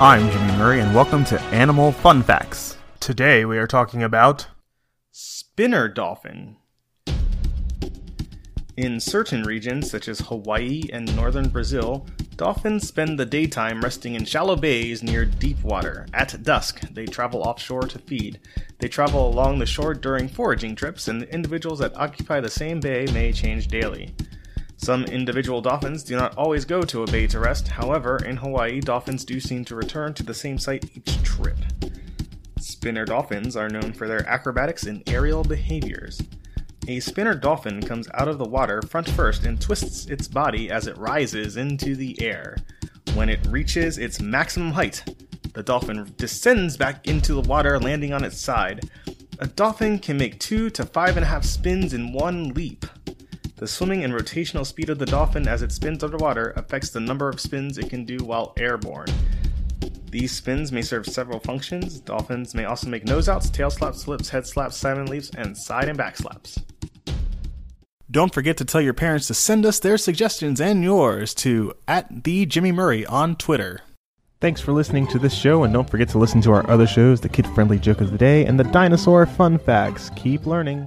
I'm Jimmy Murray, and welcome to Animal Fun Facts. Today we are talking about spinner dolphin. In certain regions, such as Hawaii and northern Brazil, dolphins spend the daytime resting in shallow bays near deep water. At dusk, they travel offshore to feed. They travel along the shore during foraging trips, and the individuals that occupy the same bay may change daily. Some individual dolphins do not always go to a bay to rest, however, in Hawaii, dolphins do seem to return to the same site each trip. Spinner dolphins are known for their acrobatics and aerial behaviors. A spinner dolphin comes out of the water front first and twists its body as it rises into the air. When it reaches its maximum height, the dolphin descends back into the water, landing on its side. A dolphin can make two to five and a half spins in one leap. The swimming and rotational speed of the dolphin as it spins underwater affects the number of spins it can do while airborne. These spins may serve several functions. Dolphins may also make nose outs, tail slaps, flips, head slaps, salmon leaps, and side and back slaps. Don't forget to tell your parents to send us their suggestions and yours to at the Jimmy Murray on Twitter. Thanks for listening to this show, and don't forget to listen to our other shows the kid friendly joke of the day and the dinosaur fun facts. Keep learning.